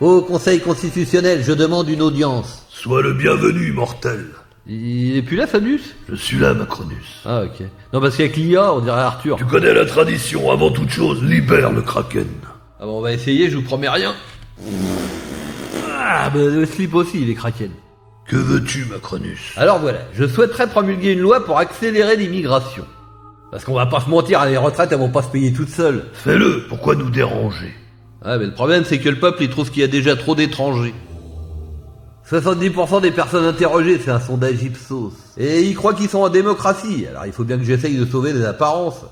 Au Conseil constitutionnel, je demande une audience. Sois le bienvenu, mortel. Il est plus là, Fabius? Je suis là, Macronus. Ah, ok. Non, parce qu'avec l'IA, on dirait Arthur. Tu connais la tradition, avant toute chose, libère le kraken. Ah bon, on va essayer, je vous promets rien. Ah, bah le slip aussi, il est kraken. Que veux-tu, Macronus? Alors voilà, je souhaiterais promulguer une loi pour accélérer l'immigration. Parce qu'on va pas se mentir, les retraites elles vont pas se payer toutes seules. Fais-le, pourquoi nous déranger? Ah mais le problème c'est que le peuple il trouve qu'il y a déjà trop d'étrangers. 70% des personnes interrogées, c'est un sondage Ipsos. Et ils croient qu'ils sont en démocratie, alors il faut bien que j'essaye de sauver les apparences.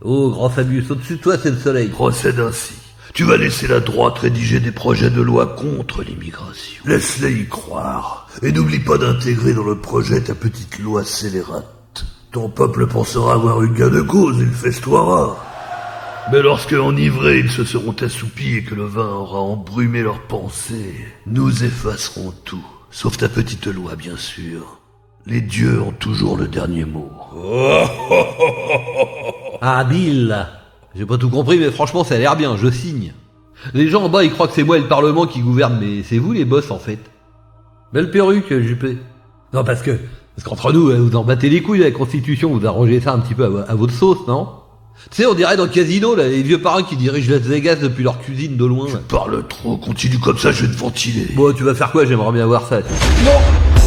Oh, grand Fabius, au-dessus de toi c'est le soleil. Procède ainsi. Tu vas laisser la droite rédiger des projets de loi contre l'immigration. Laisse-les y croire. Et n'oublie pas d'intégrer dans le projet ta petite loi scélérate. Ton peuple pensera avoir eu gain de cause, il festoiera. Mais lorsque enivrés ils se seront assoupis et que le vin aura embrumé leurs pensées, nous effacerons tout. Sauf ta petite loi, bien sûr. Les dieux ont toujours le dernier mot. Ah, Bill J'ai pas tout compris, mais franchement, ça a l'air bien, je signe. Les gens en bas, ils croient que c'est moi et le Parlement qui gouvernent, mais c'est vous les boss, en fait. Belle perruque, Juppé. Non, parce que, parce qu'entre nous, vous en battez les couilles de la Constitution, vous arrangez ça un petit peu à, à votre sauce, non? Tu sais, on dirait dans le casino, là, les vieux parents qui dirigent Las Vegas depuis leur cuisine de loin. là. Parle trop, continue comme ça, je vais te ventiler. Bon, tu vas faire quoi J'aimerais bien voir ça. tu sais. Non